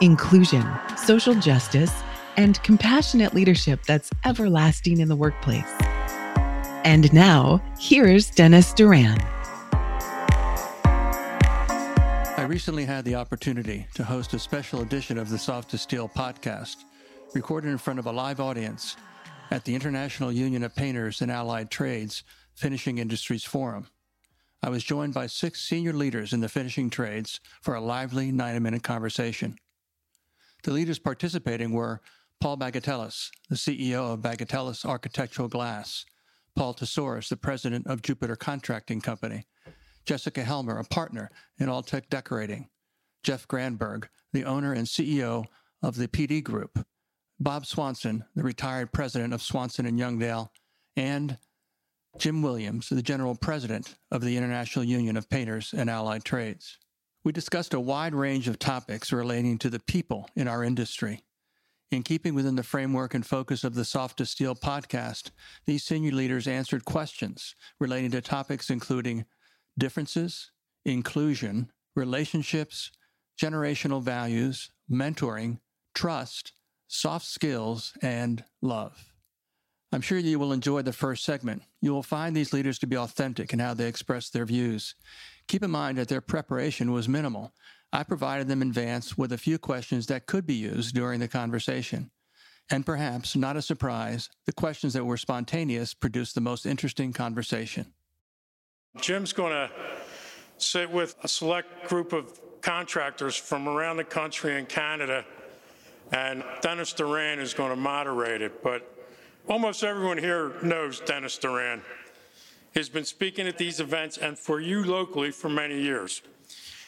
inclusion, social justice, and compassionate leadership that's everlasting in the workplace. And now, here's Dennis Duran. I recently had the opportunity to host a special edition of the Soft as Steel podcast, recorded in front of a live audience at the International Union of Painters and Allied Trades Finishing Industries Forum. I was joined by six senior leaders in the finishing trades for a lively 90 minute conversation. The leaders participating were Paul Bagatelos, the CEO of Bagatelos Architectural Glass, Paul Tesouris, the president of Jupiter Contracting Company, Jessica Helmer, a partner in Alltech Decorating, Jeff Granberg, the owner and CEO of the PD Group, Bob Swanson, the retired president of Swanson and Youngdale, and Jim Williams, the general president of the International Union of Painters and Allied Trades. We discussed a wide range of topics relating to the people in our industry. In keeping within the framework and focus of the Soft as Steel podcast, these senior leaders answered questions relating to topics including differences, inclusion, relationships, generational values, mentoring, trust, soft skills, and love. I'm sure you will enjoy the first segment. You will find these leaders to be authentic in how they express their views. Keep in mind that their preparation was minimal. I provided them in advance with a few questions that could be used during the conversation. And perhaps, not a surprise, the questions that were spontaneous produced the most interesting conversation. Jim's going to sit with a select group of contractors from around the country and Canada, and Dennis Duran is going to moderate it. But almost everyone here knows Dennis Duran. He's been speaking at these events and for you locally for many years.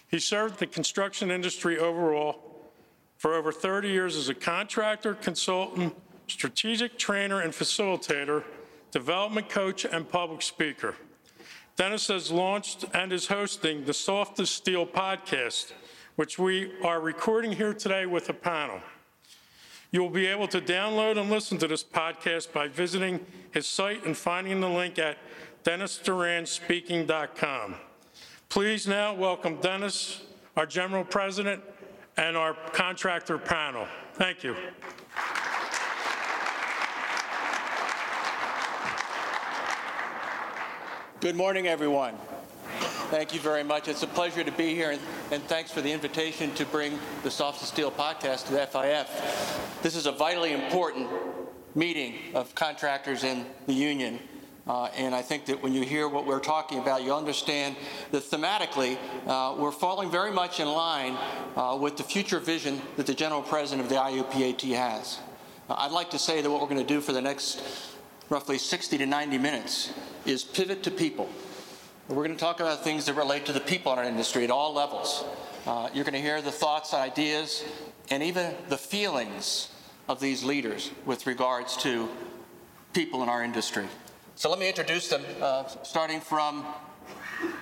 He served the construction industry overall for over 30 years as a contractor, consultant, strategic trainer and facilitator, development coach, and public speaker. Dennis has launched and is hosting the Soft as Steel podcast, which we are recording here today with a panel. You will be able to download and listen to this podcast by visiting his site and finding the link at dennisduranspeaking.com. Please now welcome Dennis, our General President, and our contractor panel. Thank you. Good morning, everyone. Thank you very much. It's a pleasure to be here, and, and, thanks for the invitation to bring the Soft Steel podcast to the FIF. This is a vitally important meeting of contractors in the union. Uh, and I think that when you hear what we're talking about, you understand that thematically, uh, we're falling very much in line uh, with the future vision that the General President of the IUPAT has. Uh, I'd like to say that what we're going to do for the next roughly 60 to 90 minutes is pivot to people. We're going to talk about things that relate to the people in our industry at all levels. Uh, you're going to hear the thoughts, ideas, and even the feelings of these leaders with regards to people in our industry. So let me introduce them, uh, starting from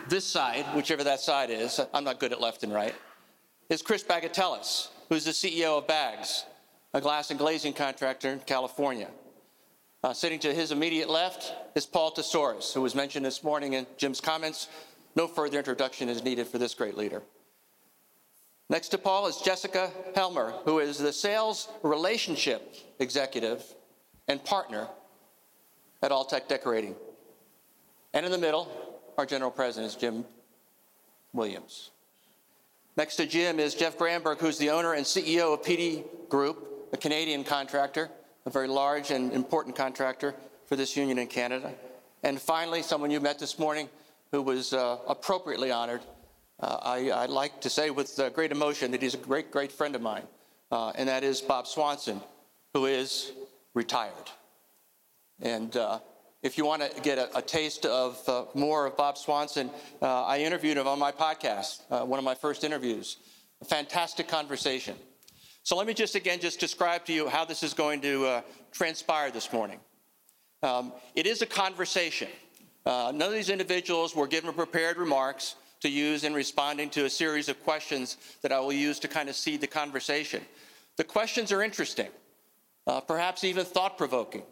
this side, whichever that side is. I'm not good at left and right. Is Chris Bagatelos, who's the CEO of Bags, a glass and glazing contractor in California. Uh, sitting to his immediate left is Paul Tesouris, who was mentioned this morning in Jim's comments. No further introduction is needed for this great leader. Next to Paul is Jessica Helmer, who is the sales relationship executive and partner at Alltech Decorating. And in the middle, our general president is Jim Williams. Next to Jim is Jeff Granberg, who's the owner and CEO of PD Group, a Canadian contractor a very large and important contractor for this union in Canada. And finally, someone you met this morning who was uh, appropriately honored. Uh, I, I, like to say with uh, great emotion that he's a great, great friend of mine, uh, and that is Bob Swanson, who is retired. And uh, if you want to get a, a taste of uh, more of Bob Swanson, I interviewed him on my podcast, one of my first interviews. A fantastic conversation. So let me just again just describe to you how this is going to uh, transpire this morning. Um, it is a conversation. Uh, none of these individuals were given prepared remarks to use in responding to a series of questions that I will use to kind of seed the conversation. The questions are interesting, uh, perhaps even thought provoking,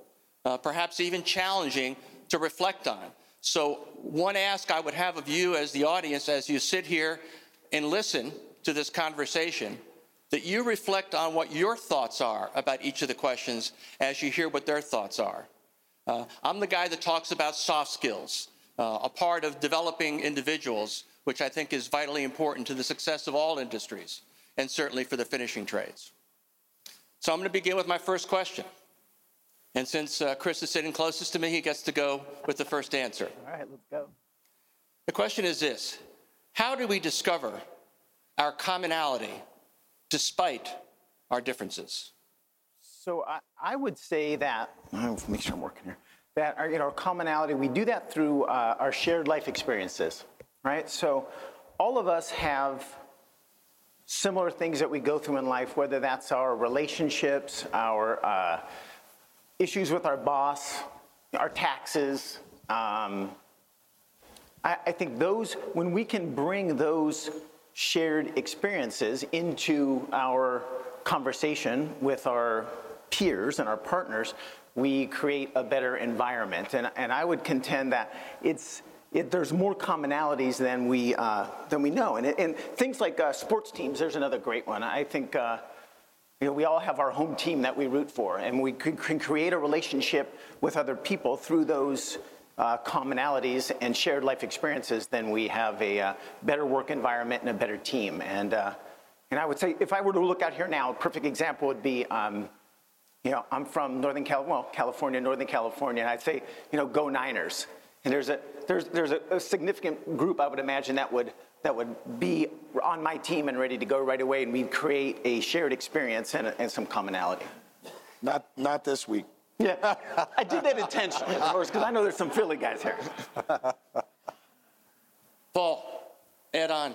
uh, perhaps even challenging to reflect on. So, one ask I would have of you as the audience as you sit here and listen to this conversation that you reflect on what your thoughts are about each of the questions as you hear what their thoughts are. Uh, I'm the guy that talks about soft skills, uh, a part of developing individuals, which I think is vitally important to the success of all industries, and certainly for the finishing trades. So I'm going to begin with my first question. And since uh, Chris is sitting closest to me, he gets to go with the first answer. All right, let's go. The question is this How do we discover our commonality despite our differences? So I, I would say that, make sure I'm working here, that our, you know, commonality, we do that through uh, our shared life experiences, right? So all of us have similar things that we go through in life, whether that's our relationships, our uh, issues with our boss, our taxes. Um, I, I think those, when we can bring those shared experiences into our conversation with our peers and our partners, we create a better environment. And, and I would contend that it's, it, there's more commonalities than we, uh, than we know. And, and things like uh, sports teams, there's another great one. I think uh, you know, we all have our home team that we root for, and we can, can create a relationship with other people through those uh, commonalities and shared life experiences, then we have a uh, better work environment and a better team. And, uh, and I would say, if I were to look out here now, a perfect example would be, um, you know, I'm from Northern Cal- well, California, Northern California, and I'd say, you know, go Niners. And there's a, there's, there's a, a significant group, I would imagine, that would, that would be on my team and ready to go right away, and we'd create a shared experience and, and some commonality. Not, not this week. Yeah, I did that intentionally, of course, because I know there's some Philly guys here. Paul, add on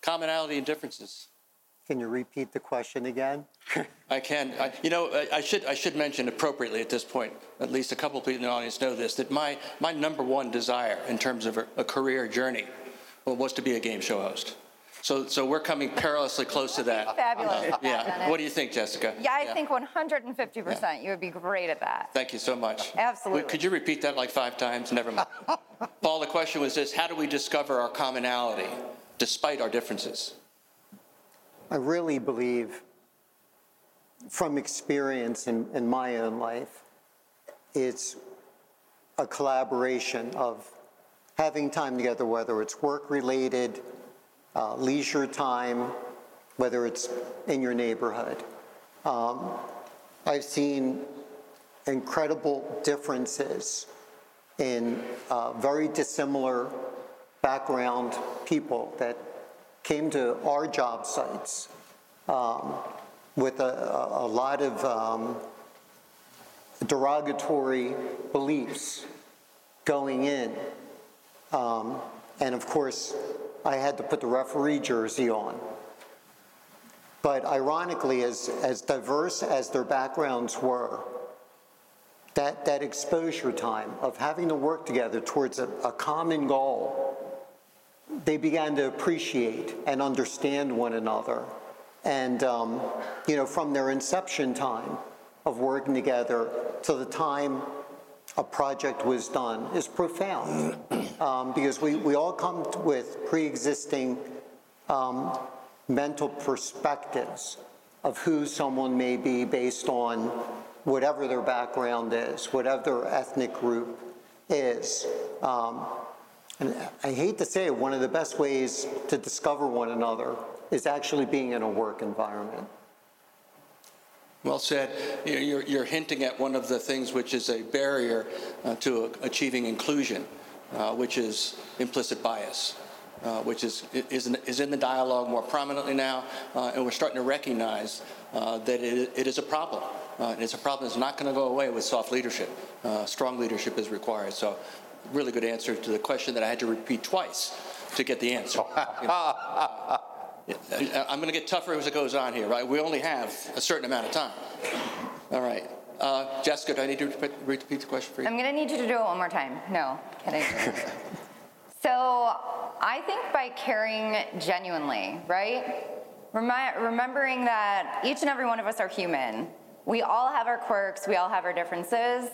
commonality and differences. Can you repeat the question again? I can. I, you know, I, I, should I should mention appropriately at this point. At least a couple of people in the audience know this. That my my number one desire in terms of a, a career journey was to be a game show host. So, so we're coming perilously close to that. Fabulous. Uh, yeah. What do you think, Jessica? Yeah, I think 150% yeah. you would be great at that. Thank you so much. Absolutely. Could you repeat that like five times? Never mind. Paul, the question was this How do we discover our commonality despite our differences? I really believe, from experience in, in my own life, it's a collaboration of having time together, whether it's work related, uh, leisure time, whether it's in your neighborhood. Um, I've seen incredible differences in uh, very dissimilar background people that came to our job sites um, with a, a, lot of um, derogatory beliefs going in. Um, and of course, I had to put the referee jersey on. But ironically, as, as diverse as their backgrounds were, that, that exposure time of having to work together towards a, a common goal, they began to appreciate and understand one another. And, um, you know, from their inception time of working together to the time a project was done is profound um, because we, we all come with pre-existing um, mental perspectives of who someone may be based on whatever their background is, whatever their ethnic group is. Um, and I hate to say it, one of the best ways to discover one another is actually being in a work environment. Well said. You're, you're, hinting at one of the things which is a barrier uh, to achieving inclusion, uh, which is implicit bias. Uh, which is, is, in, is in the dialogue more prominently now, uh, and we're starting to recognize uh, that it, it is a problem. Uh, and it's a problem that's not going to go away with soft leadership. strong leadership is required. So, really good answer to the question that I had to repeat twice to get the answer. I'm going to get tougher as it goes on here, right? We only have a certain amount of time. All right. Uh, Jessica, do I need to repeat, repeat the question for you? I'm going to need you to do it one more time. No, kidding. so I think by caring genuinely, right? Remi- remembering that each and every one of us are human. We all have our quirks, we all have our differences.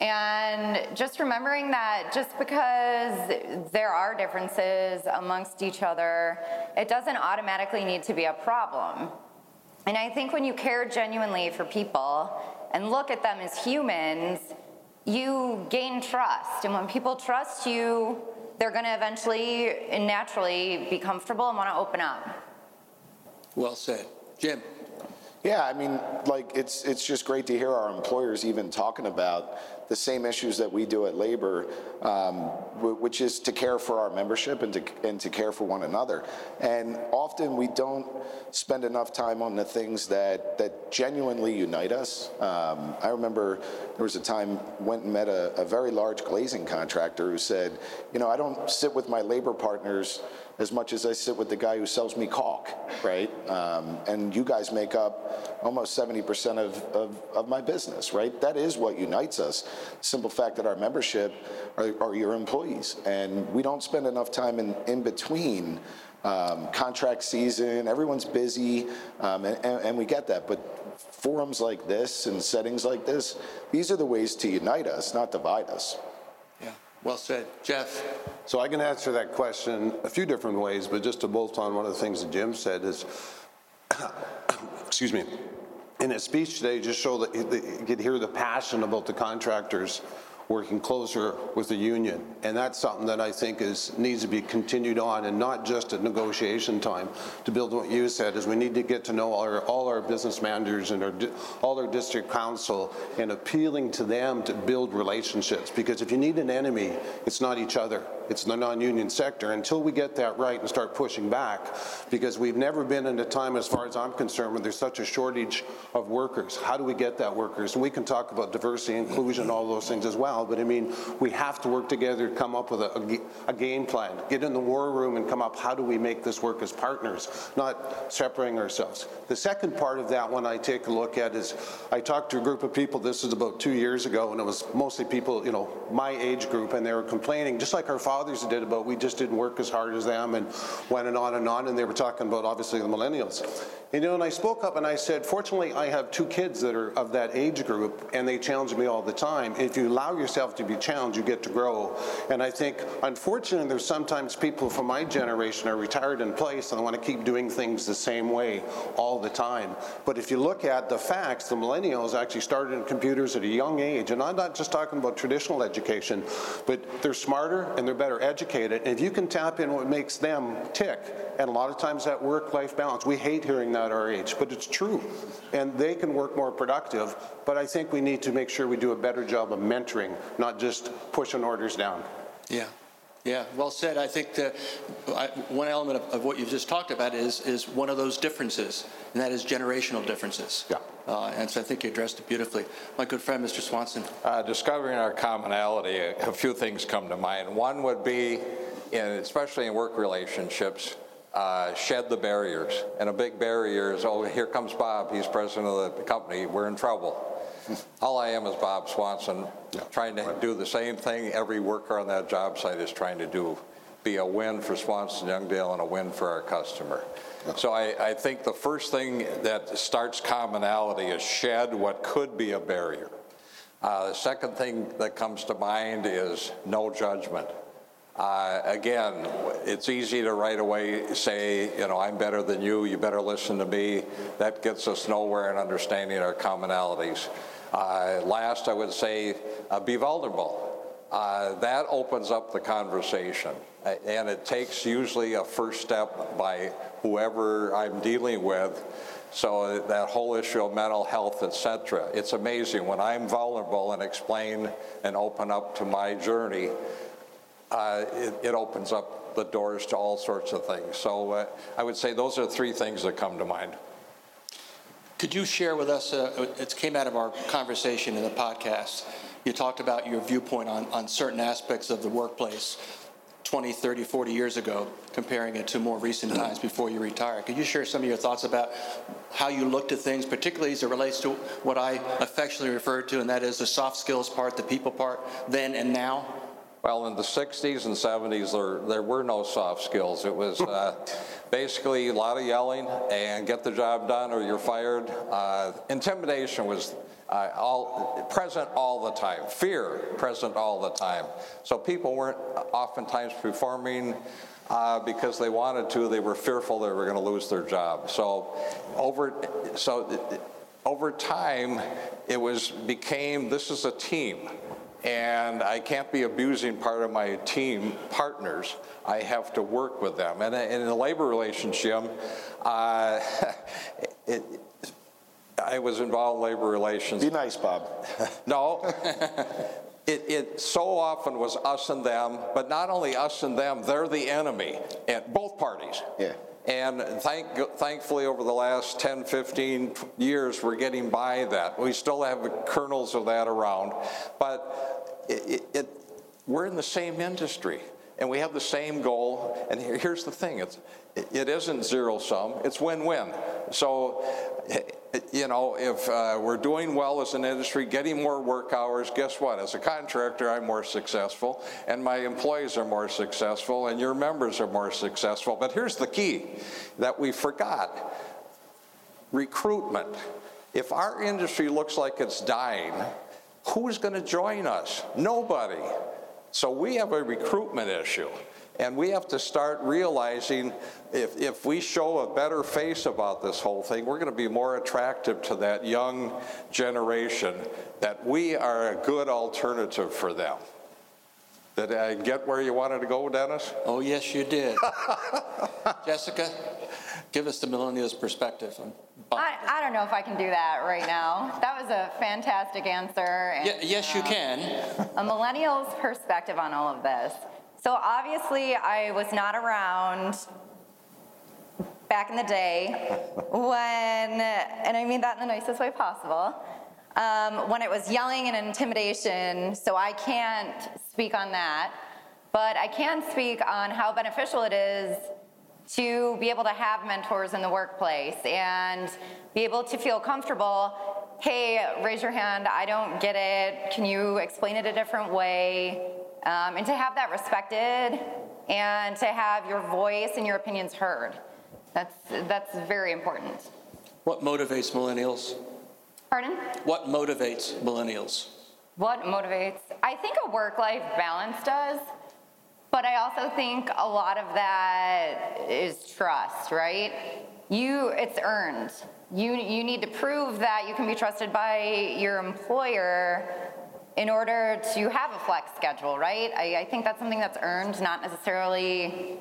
And just remembering that just because there are differences amongst each other, it doesn't automatically need to be a problem. And I think when you care genuinely for people and look at them as humans, you gain trust. And when people trust you, they're going to eventually and naturally be comfortable and want to open up. Well said. Jim. Yeah, I mean, like it's it's just great to hear our employers even talking about the same issues that we do at labor, um, which is to care for our membership and to, and to care for one another. And often we don't spend enough time on the things that, that genuinely unite us. Um, I remember there was a time went and met a, a very large glazing contractor who said, you know, I don't sit with my labor partners as much as I sit with the guy who sells me caulk, right? Um, and you guys make up almost 70% of, of, of, my business, right? That is what unites us. Simple fact that our membership are, are your employees. And we don't spend enough time in, in between um, contract season, everyone's busy, um, and, and, and we get that. But forums like this and settings like this, these are the ways to unite us, not divide us. Yeah, well said. Jeff? So I can answer that question a few different ways, but just to bolt on one of the things that Jim said is, excuse me, in his speech today, just show that you could hear the passion about the contractors working closer with the union. And that's something that I think is needs to be continued on and not just at negotiation time. To build what you said is we need to get to know our, all our business managers and our, all our district council and appealing to them to build relationships. Because if you need an enemy, it's not each other. It's the non-union sector. Until we get that right and start pushing back, because we've never been in a time, as far as I'm concerned, where there's such a shortage of workers. How do we get that workers? And we can talk about diversity, inclusion, all those things as well. But I mean, we have to work together to come up with a, a, game plan. Get in the war room and come up. How do we make this work as partners, not separating ourselves? The second part of that one I take a look at is I talked to a group of people. This is about two years ago, and it was mostly people, you know, my age group, and they were complaining, just like our fathers did about we just didn't work as hard as them and went and on and on. And they were talking about obviously the millennials. And, you know, and I spoke up and I said, fortunately, I have two kids that are of that age group, and they challenge me all the time. If you allow yourself to be challenged, you get to grow. And I think, unfortunately, there's sometimes people from my generation are retired in place and want to keep doing things the same way all the time. But if you look at the facts, the millennials actually started in computers at a young age. And I'm not just talking about traditional education, but they're smarter and they're better educated and if you can tap in what makes them tick, and a lot of times that work-life balance, we hate hearing that at our age, but it's true. And they can work more productive, but I think we need to make sure we do a better job of mentoring, not just pushing orders down. Yeah. Yeah, well said. I think that one element of, of, what you've just talked about is is one of those differences, and that is generational differences. Yeah. Uh, and so I think you addressed it beautifully. My good friend, Mr. Swanson. Uh, discovering our commonality, a, a, few things come to mind. One would be, in, especially in work relationships, uh, shed the barriers. And a big barrier is, oh, here comes Bob. He's president of the company. We're in trouble. All I am is Bob Swanson, trying to do the same thing every worker on that job site is trying to do, be a win for Swanson Youngdale and a win for our customer. So I, I think the first thing that starts commonality is shed what could be a barrier. Uh, the second thing that comes to mind is no judgment. Uh, again, it's easy to right away say, you know, I'm better than you, you better listen to me. That gets us nowhere in understanding our commonalities. Uh, last, I would say, uh, be vulnerable. Uh, that opens up the conversation. And it takes usually a first step by whoever I'm dealing with. So that whole issue of mental health, et cetera, it's amazing. When I'm vulnerable and explain and open up to my journey, uh, it, it, opens up the doors to all sorts of things. So uh, I would say those are three things that come to mind. Could you share with us, uh, it came out of our conversation in the podcast, you talked about your viewpoint on, on certain aspects of the workplace. 20, 30, 40 years ago, comparing it to more recent times before you retired. Could you share some of your thoughts about how you looked at things, particularly as it relates to what I affectionately refer to, and that is the soft skills part, the people part, then and now? Well, in the 60s and 70s, there, there were no soft skills. It was uh, basically a lot of yelling and get the job done or you're fired. Uh, intimidation was uh, all present all the time. Fear present all the time. So people weren't oftentimes performing uh, because they wanted to. They were fearful they were going to lose their job. So over so over time, it was became this is a team. And I can't be abusing part of my team partners. I have to work with them. And in a labor relationship, uh, it, I was involved in labor relations. Be nice, Bob. no. It, it, so often was us and them, but not only us and them, they're the enemy at both parties. Yeah. And thank, thankfully, over the last 10, 15 years, we're getting by that. We still have kernels of that around, but it, it, we're in the same industry and we have the same goal. And here, here's the thing it's, it isn't zero sum, it's win win. So, you know, if uh, we're doing well as an industry, getting more work hours, guess what? As a contractor, I'm more successful, and my employees are more successful, and your members are more successful. But here's the key that we forgot recruitment. If our industry looks like it's dying, who's going to join us? Nobody. So we have a recruitment issue. And we have to start realizing if, if we show a better face about this whole thing, we're going to be more attractive to that young generation, that we are a good alternative for them. Did I get where you wanted to go, Dennis? Oh, yes, you did. Jessica, give us the millennials' perspective. I, I, don't know if I can do that right now. That was a fantastic answer. And, yes, you uh, can. A millennial's perspective on all of this. So obviously, I was not around back in the day when, and I mean that in the nicest way possible, um, when it was yelling and intimidation. So I can't speak on that. But I can speak on how beneficial it is to be able to have mentors in the workplace and be able to feel comfortable. Hey, raise your hand. I don't get it. Can you explain it a different way? Um, and to have that respected and to have your voice and your opinions heard. That's, that's very important. What motivates millennials? Pardon? What motivates millennials? What motivates? I think a work life balance does, but I also think a lot of that is trust, right? You, it's earned. You, you need to prove that you can be trusted by your employer in order to have a flex schedule, right? I, I think that's something that's earned, not necessarily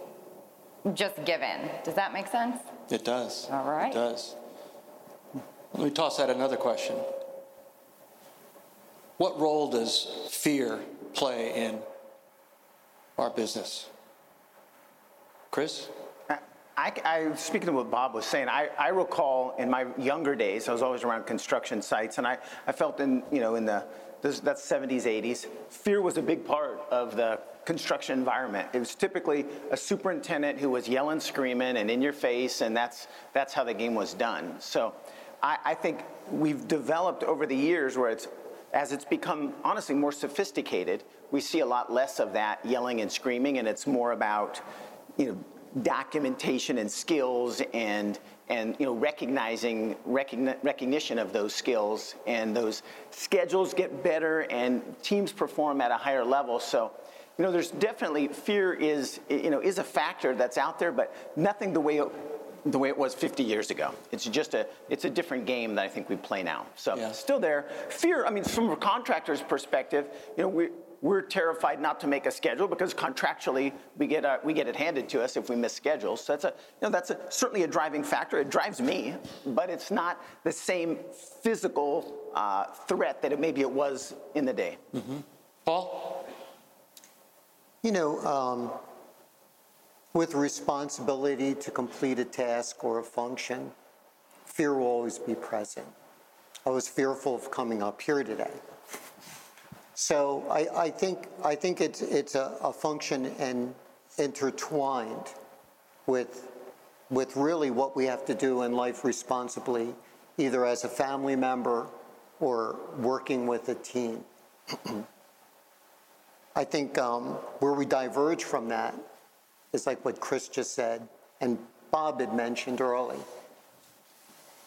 just given. Does that make sense? It does. All right. It does. Let me toss out another question. What role does fear play in our business? Chris? Uh, I, I, speaking of what Bob was saying, I, I, recall in my younger days, I was always around construction sites, and I, I felt in, you know, in the this, that's 70s, 80s. Fear was a big part of the construction environment. It was typically a superintendent who was yelling, screaming, and in your face, and that's, that's how the game was done. So I, I think we've developed over the years where it's, as it's become honestly more sophisticated, we see a lot less of that yelling and screaming, and it's more about, you know, documentation and skills and and you know recognizing recogni- recognition of those skills and those schedules get better and teams perform at a higher level. So you know there's definitely fear is you know is a factor that's out there but nothing the way it, the way it was 50 years ago. It's just a it's a different game that i think we play now. So yeah. still there. Fear i mean from a contractor's perspective you know we we're terrified not to make a schedule because contractually we get, a, we get it handed to us if we miss schedules. So that's, a, you know, that's a, certainly a driving factor. It drives me, but it's not the same physical uh, threat that it maybe it was in the day. Mm-hmm. Paul? You know, um, with responsibility to complete a task or a function, fear will always be present. I was fearful of coming up here today. So I, I think I think it's it's a, a function and intertwined with, with really what we have to do in life responsibly, either as a family member or working with a team. I think um, where we diverge from that is like what Chris just said and Bob had mentioned early.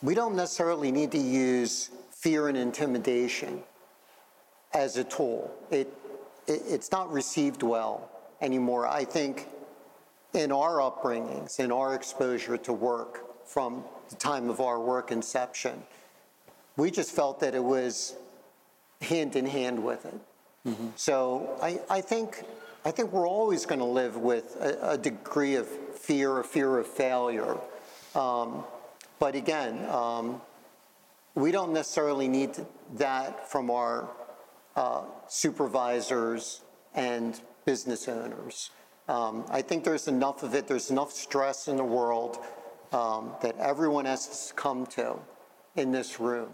We don't necessarily need to use fear and intimidation as a tool. It, it, it's not received well anymore. I think in our upbringings, in our exposure to work from the time of our work inception, we just felt that it was hand in hand with it. Mm-hmm. So I, I, think, I think we're always going to live with a, a, degree of fear, a fear of failure. Um, but again, um, we don't necessarily need that from our uh, supervisors and business owners. Um, I think there's enough of it, there's enough stress in the world um, that everyone has to come to in this room.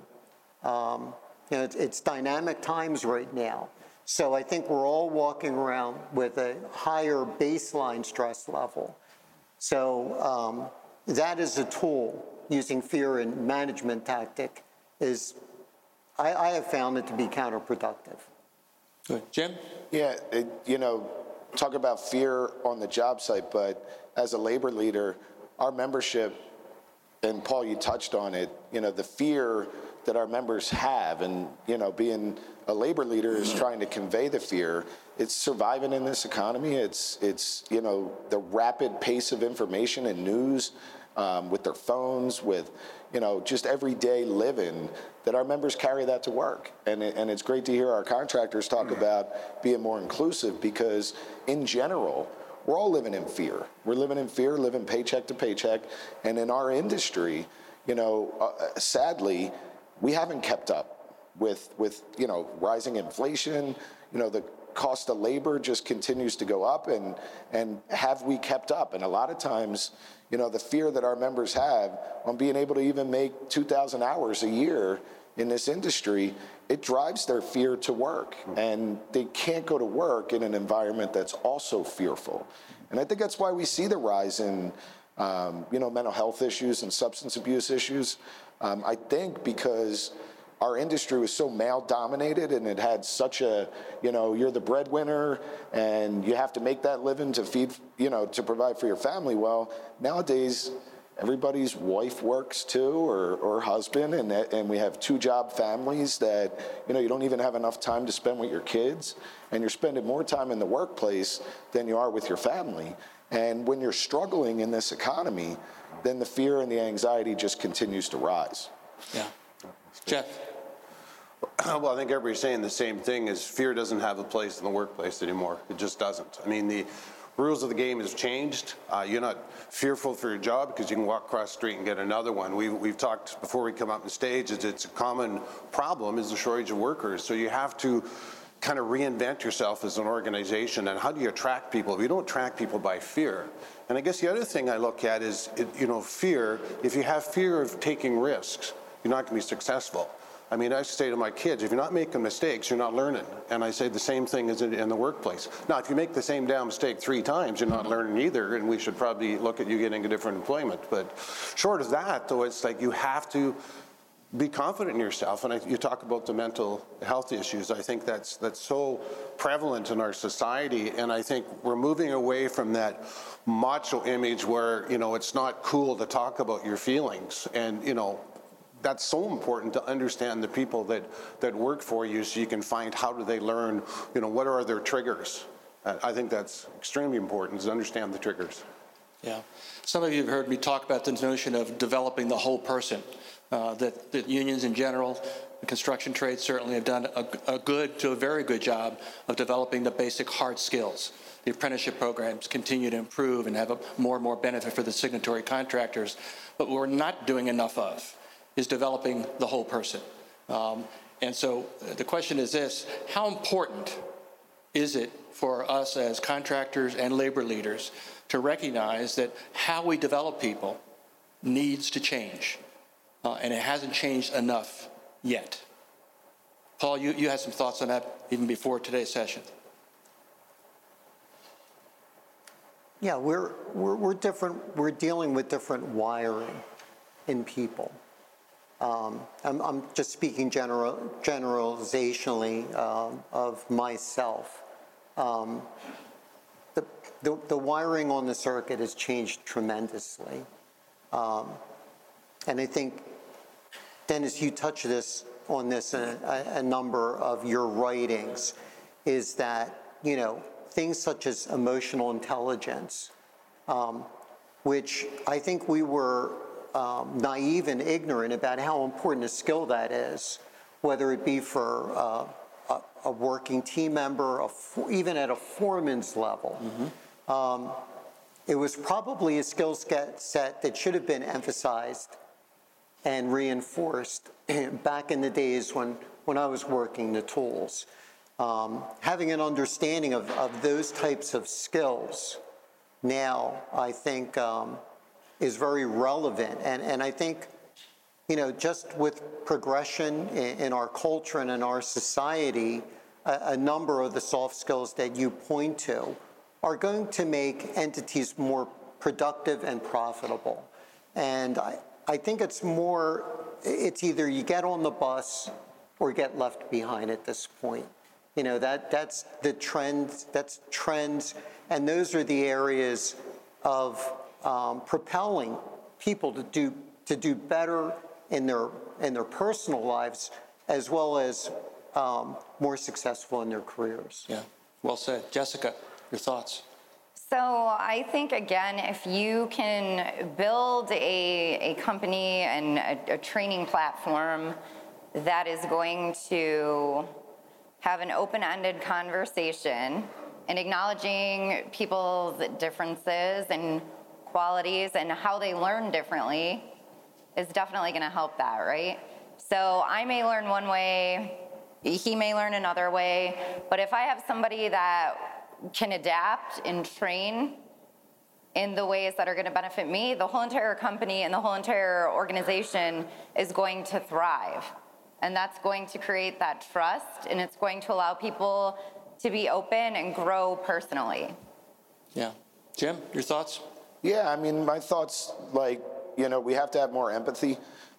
Um, you know, it's, it's, dynamic times right now. So I think we're all walking around with a higher baseline stress level. So um, that is a tool using fear and management tactic is, I, I have found it to be counterproductive. Good. Jim? Yeah, it, you know, talk about fear on the job site, but as a labor leader, our membership, and Paul, you touched on it, you know, the fear that our members have, and, you know, being a labor leader is trying to convey the fear. It's surviving in this economy. It's, it's you know, the rapid pace of information and news um, with their phones, with you know just everyday living, that our members carry that to work. And, it, and it's great to hear our contractors talk about being more inclusive because in general, we're all living in fear. We're living in fear, living paycheck to paycheck. And in our industry, you know, uh, sadly, we haven't kept up with, with, you know, rising inflation, you know, the cost of labor just continues to go up and, and have we kept up? And a lot of times, you know, the fear that our members have on being able to even make 2,000 hours a year in this industry, it drives their fear to work. And they can't go to work in an environment that's also fearful. And I think that's why we see the rise in, um, you know, mental health issues and substance abuse issues. Um, I think because our industry was so male dominated and it had such a, you know, you're the breadwinner and you have to make that living to feed, you know, to provide for your family. Well, nowadays, everybody's wife works too or, or husband and, and we have two job families that, you know, you don't even have enough time to spend with your kids and you're spending more time in the workplace than you are with your family. And when you're struggling in this economy, then the fear and the anxiety just continues to rise. Yeah. Jeff. Well, I think everybody's saying the same thing is fear doesn't have a place in the workplace anymore. It just doesn't. I mean, the rules of the game has changed. Uh, you're not fearful for your job because you can walk across the street and get another one. We've, we've talked before we come up on stage, it's, it's a common problem is the shortage of workers. So you have to kind of reinvent yourself as an organization and how do you attract people? If you don't attract people by fear. And I guess the other thing I look at is, it, you know, fear. If you have fear of taking risks, you're not going to be successful. I mean, I say to my kids, if you're not making mistakes, you're not learning. And I say the same thing as in the workplace. Now, if you make the same damn mistake three times, you're not mm-hmm. learning either, and we should probably look at you getting a different employment. But short of that, though, it's like you have to be confident in yourself. And I, you talk about the mental health issues. I think that's that's so prevalent in our society, and I think we're moving away from that macho image where you know it's not cool to talk about your feelings, and you know that's so important to understand the people that, that work for you so you can find how do they learn, you know, what are their triggers. I think that's extremely important is to understand the triggers. Yeah. Some of you have heard me talk about the notion of developing the whole person. Uh, that, that unions in general, the construction trades certainly have done a, a good to a very good job of developing the basic hard skills the apprenticeship programs continue to improve and have a more and more benefit for the signatory contractors, but we're not doing enough of is developing the whole person. Um, and so uh, the question is this how important is it for us as contractors and labor leaders to recognize that how we develop people needs to change? Uh, and it hasn't changed enough yet. Paul, you, you had some thoughts on that even before today's session. yeah, we're, we're, we're different, we're dealing with different wiring in people. Um, I'm, I'm just speaking general, generalizationally um, of myself. Um, the, the, the wiring on the circuit has changed tremendously. Um, and I think, Dennis, you touched this on this in a, a number of your writings, is that, you know, things such as emotional intelligence, um, which I think we were um, naive and ignorant about how important a skill that is, whether it be for uh, a, a, working team member, a, even at a foreman's level. Mm-hmm. Um, it was probably a skill set that should have been emphasized and reinforced back in the days when, when I was working the tools. Um, having an understanding of, of those types of skills now, I think, um, is very relevant. And, and I think, you know, just with progression in, in our culture and in our society, a, a number of the soft skills that you point to are going to make entities more productive and profitable. And I, I think it's more, it's either you get on the bus or get left behind at this point. You know, that, that's the trends, that's trends, and those are the areas of um, propelling people to do, to do better in their, in their personal lives as well as um, more successful in their careers. Yeah, well said. Jessica, your thoughts? So I think again, if you can build a, a company and a, a training platform that is going to have an open-ended conversation and acknowledging people's differences and qualities and how they learn differently is definitely going to help that, right? So I may learn one way, he may learn another way, but if I have somebody that can adapt and train in the ways that are going to benefit me, the whole entire company and the whole entire organization is going to thrive. And that's going to create that trust and it's going to allow people to be open and grow personally. Yeah. Jim, your thoughts? Yeah, I mean, my thoughts like, you know, we have to have more empathy.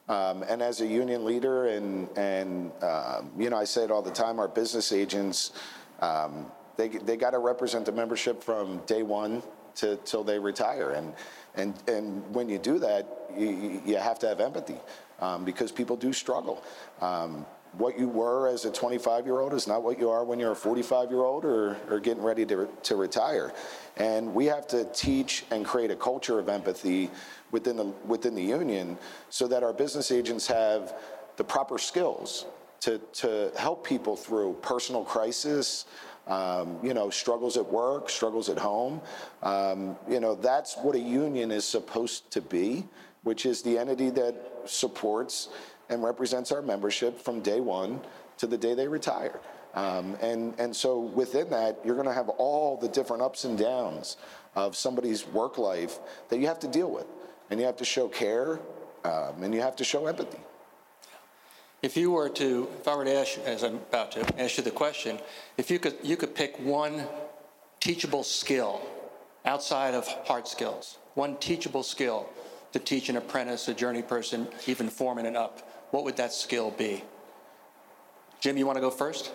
Um, and as a union leader, and, and um, you know, I say it all the time, our business agents, um, they, they got to represent the membership from day one to till they retire. And, and, and when you do that, you, you have to have empathy um, because people do struggle. What you were as a 25 year old is not what you are when you're a 45 year old or, or getting ready to, to retire. And we have to teach and create a culture of empathy within the, within the union so that our business agents have the proper skills to, to help people through personal crisis, um, you know, struggles at work, struggles at home. Um, you know, that's what a union is supposed to be, which is the entity that supports and represents our membership from day one to the day they retire. Um, and, and so within that, you're going to have all the different ups and downs of somebody's work life that you have to deal with. And you have to show care um, and you have to show empathy. If you were to, if I were to ask, as I'm about to ask you the question, if you could, you could pick one teachable skill outside of hard skills, one teachable skill to teach an apprentice, a journey person, even foreman and up, what would that skill be? Jim, you want to go first?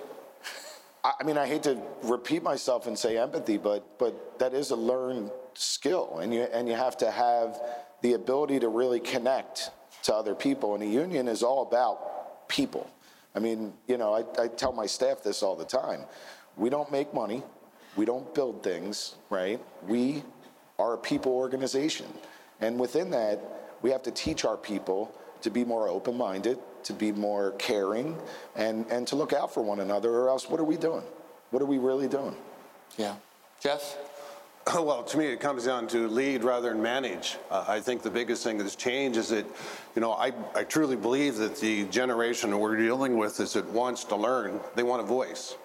I mean, I hate to repeat myself and say empathy, but but that is a learned skill, and you and you have to have the ability to really connect to other people. And a union is all about people. I mean, you know, I, I tell my staff this all the time. We don't make money. We don't build things, right? We are a people organization. And within that, we have to teach our people to be more open minded, to be more caring, and, and to look out for one another, or else what are we doing? What are we really doing? Yeah. Jeff? Well, to me, it comes down to lead rather than manage. Uh, I think the biggest thing that's changed is that, you know, I, I truly believe that the generation we're dealing with is that wants to learn, they want a voice.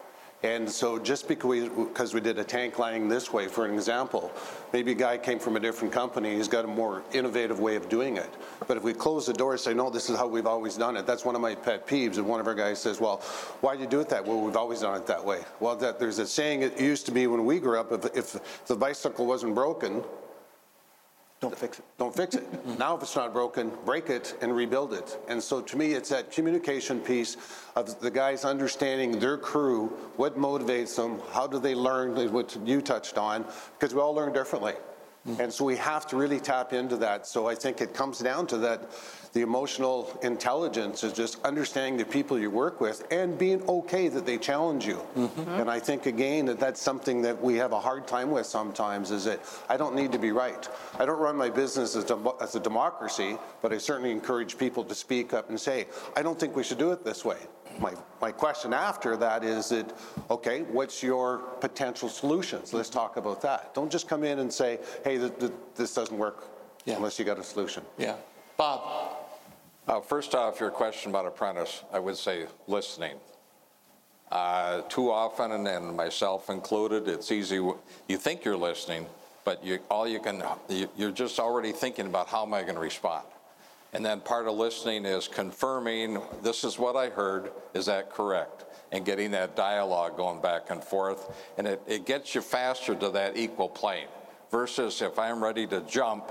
And so just because we, did a tank lining this way, for an example, maybe a guy came from a different company, he's got a more innovative way of doing it. But if we close the door and say, no, this is how we've always done it, that's one of my pet peeves. And one of our guys says, well, why do you do it that way? Well, we've always done it that way. Well, that, there's a saying, it used to be when we grew up, if, if the bicycle wasn't broken, Don't fix it. don't fix it. Now, if it's not broken, break it and rebuild it. And so to me, it's that communication piece of the guys understanding their crew, what motivates them, how do they learn, what you touched on, because we all learn differently. Mm. And so we have to really tap into that. So I think it comes down to that the emotional intelligence is just understanding the people you work with and being okay that they challenge you. Mm-hmm. Mm-hmm. And I think again that that's something that we have a hard time with sometimes is that I don't need to be right. I don't run my business as, dem- as a democracy, but I certainly encourage people to speak up and say, I don't think we should do it this way. My, my question after that is that, okay, what's your potential solutions? Let's talk about that. Don't just come in and say, hey, th- th- this doesn't work Yeah. unless you got a solution. Yeah. Bob? Uh, First off, your question about apprentice, I would say listening. Uh, Too often, and- and myself included, it's easy, you think you're listening, but you, all you can, you- you're just already thinking about how am I going to respond? And then part of listening is confirming, this is what I heard, is that correct? And getting that dialogue going back and forth. And it, it gets you faster to that equal plane versus if I'm ready to jump,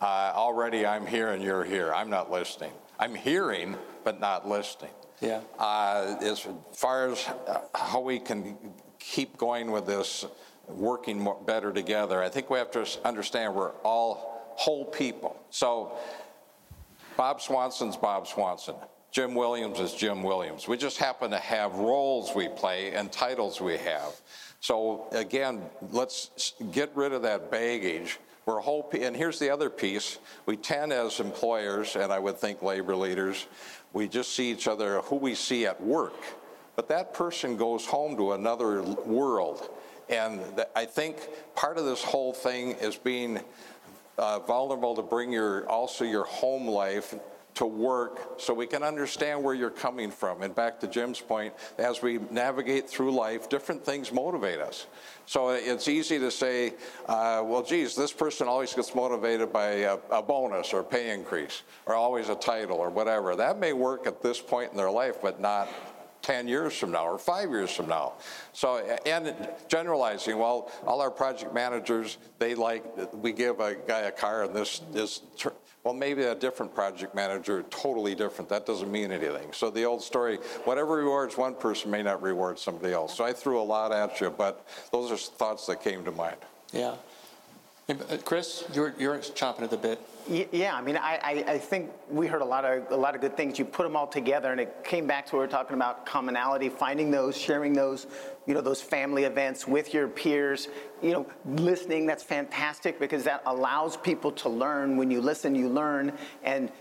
uh, already I'm here and you're here. I'm not listening. I'm hearing, but not listening. Yeah. Uh, as far as uh, how we can keep going with this, working more, better together, I think we have to understand we're all whole people. So Bob Swanson's Bob Swanson. Jim Williams is Jim Williams. We just happen to have roles we play and titles we have. So again, let's get rid of that baggage. We're whole, and here's the other piece. We tend as employers, and I would think labor leaders, we just see each other who we see at work. But that person goes home to another world. And I think part of this whole thing is being uh, vulnerable to bring your, also your home life to work so we can understand where you're coming from. And back to Jim's point, as we navigate through life, different things motivate us. So it's easy to say, uh, well, geez, this person always gets motivated by a, a bonus or pay increase or always a title or whatever. That may work at this point in their life, but not 10 years from now or five years from now. So, and generalizing, well, all our project managers, they like, we give a guy a car and this is, well, maybe a different project manager, totally different. That doesn't mean anything. So the old story, whatever rewards one person may not reward somebody else. So I threw a lot at you, but those are thoughts that came to mind. Yeah. Uh, Chris, you're, you're chomping at the bit. Yeah, I mean, I, I, I think we heard a lot of a lot of good things. You put them all together, and it came back to what we were talking about commonality, finding those, sharing those, you know, those family events with your peers. You know, listening. That's fantastic because that allows people to learn. When you listen, you learn, and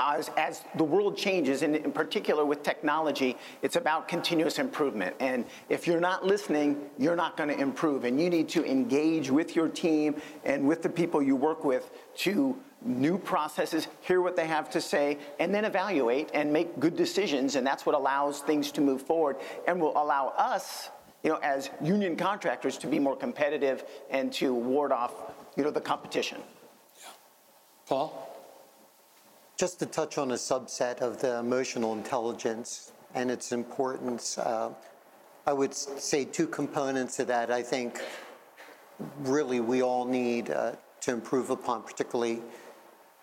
Uh, as, as the world changes, and in particular with technology, it's about continuous improvement. And if you're not listening, you're not going to improve. And you need to engage with your team and with the people you work with to new processes, hear what they have to say, and then evaluate and make good decisions. And that's what allows things to move forward and will allow us, you know, as union contractors to be more competitive and to ward off, you know, the competition. Yeah. Paul? Just to touch on a subset of the emotional intelligence and its importance, uh, I would say two components of that I think really we all need uh, to improve upon, particularly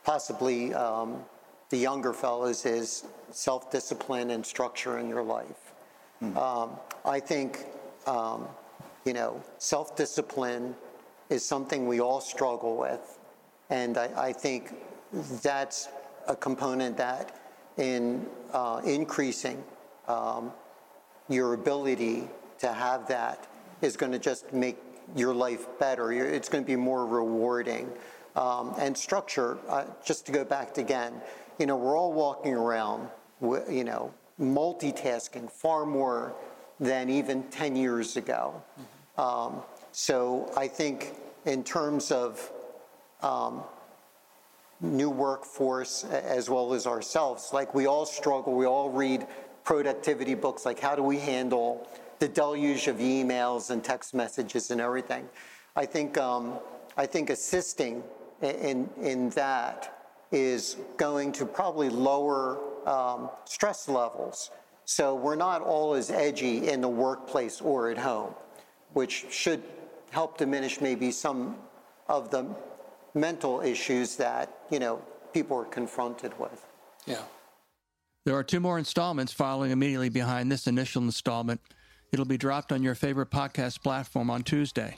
possibly um, the younger fellows, is self discipline and structure in your life. Um, I think, um, you know, self discipline is something we all struggle with. And I, I think that's a component that in uh, increasing um, your ability to have that is going to just make your life better. It's going to be more rewarding. Um, and structure, uh, just to go back to again, you know, we're all walking around, you know, multitasking far more than even 10 years ago. Um, so I think in terms of um, new workforce as well as ourselves. Like we all struggle, we all read productivity books like how do we handle the deluge of emails and text messages and everything. I think, um, I think assisting in, in that is going to probably lower um, stress levels. So we're not all as edgy in the workplace or at home, which should help diminish maybe some of the mental issues that, you know, people are confronted with. Yeah. There are two more installments following immediately behind this initial installment. It'll be dropped on your favorite podcast platform on Tuesday.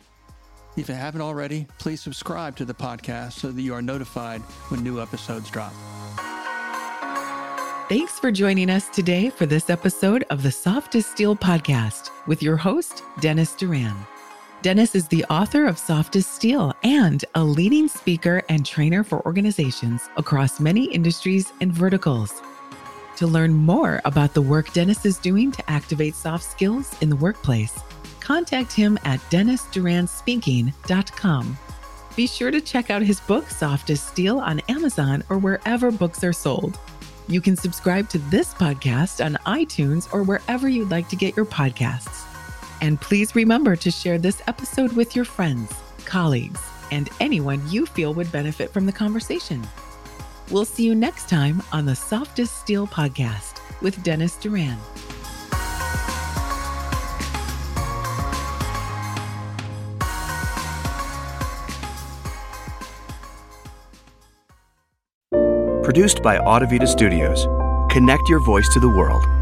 If you haven't already, please subscribe to the podcast so that you are notified when new episodes drop. Thanks for joining us today for this episode of the Soft as Steel podcast with your host, Dennis Duran. Dennis is the author of Soft as Steel and a leading speaker and trainer for organizations across many industries and verticals. To learn more about the work Dennis is doing to activate soft skills in the workplace, contact him at dennisduranspeaking.com. Be sure to check out his book, Soft as Steel, on Amazon or wherever books are sold. You can subscribe to this podcast on iTunes or wherever you'd like to get your podcasts. And please remember to share this episode with your friends, colleagues, and anyone you feel would benefit from the conversation. We'll see you next time on the Soft as Steel podcast with Dennis Duran. Produced by Audivita Studios. Connect your voice to the world.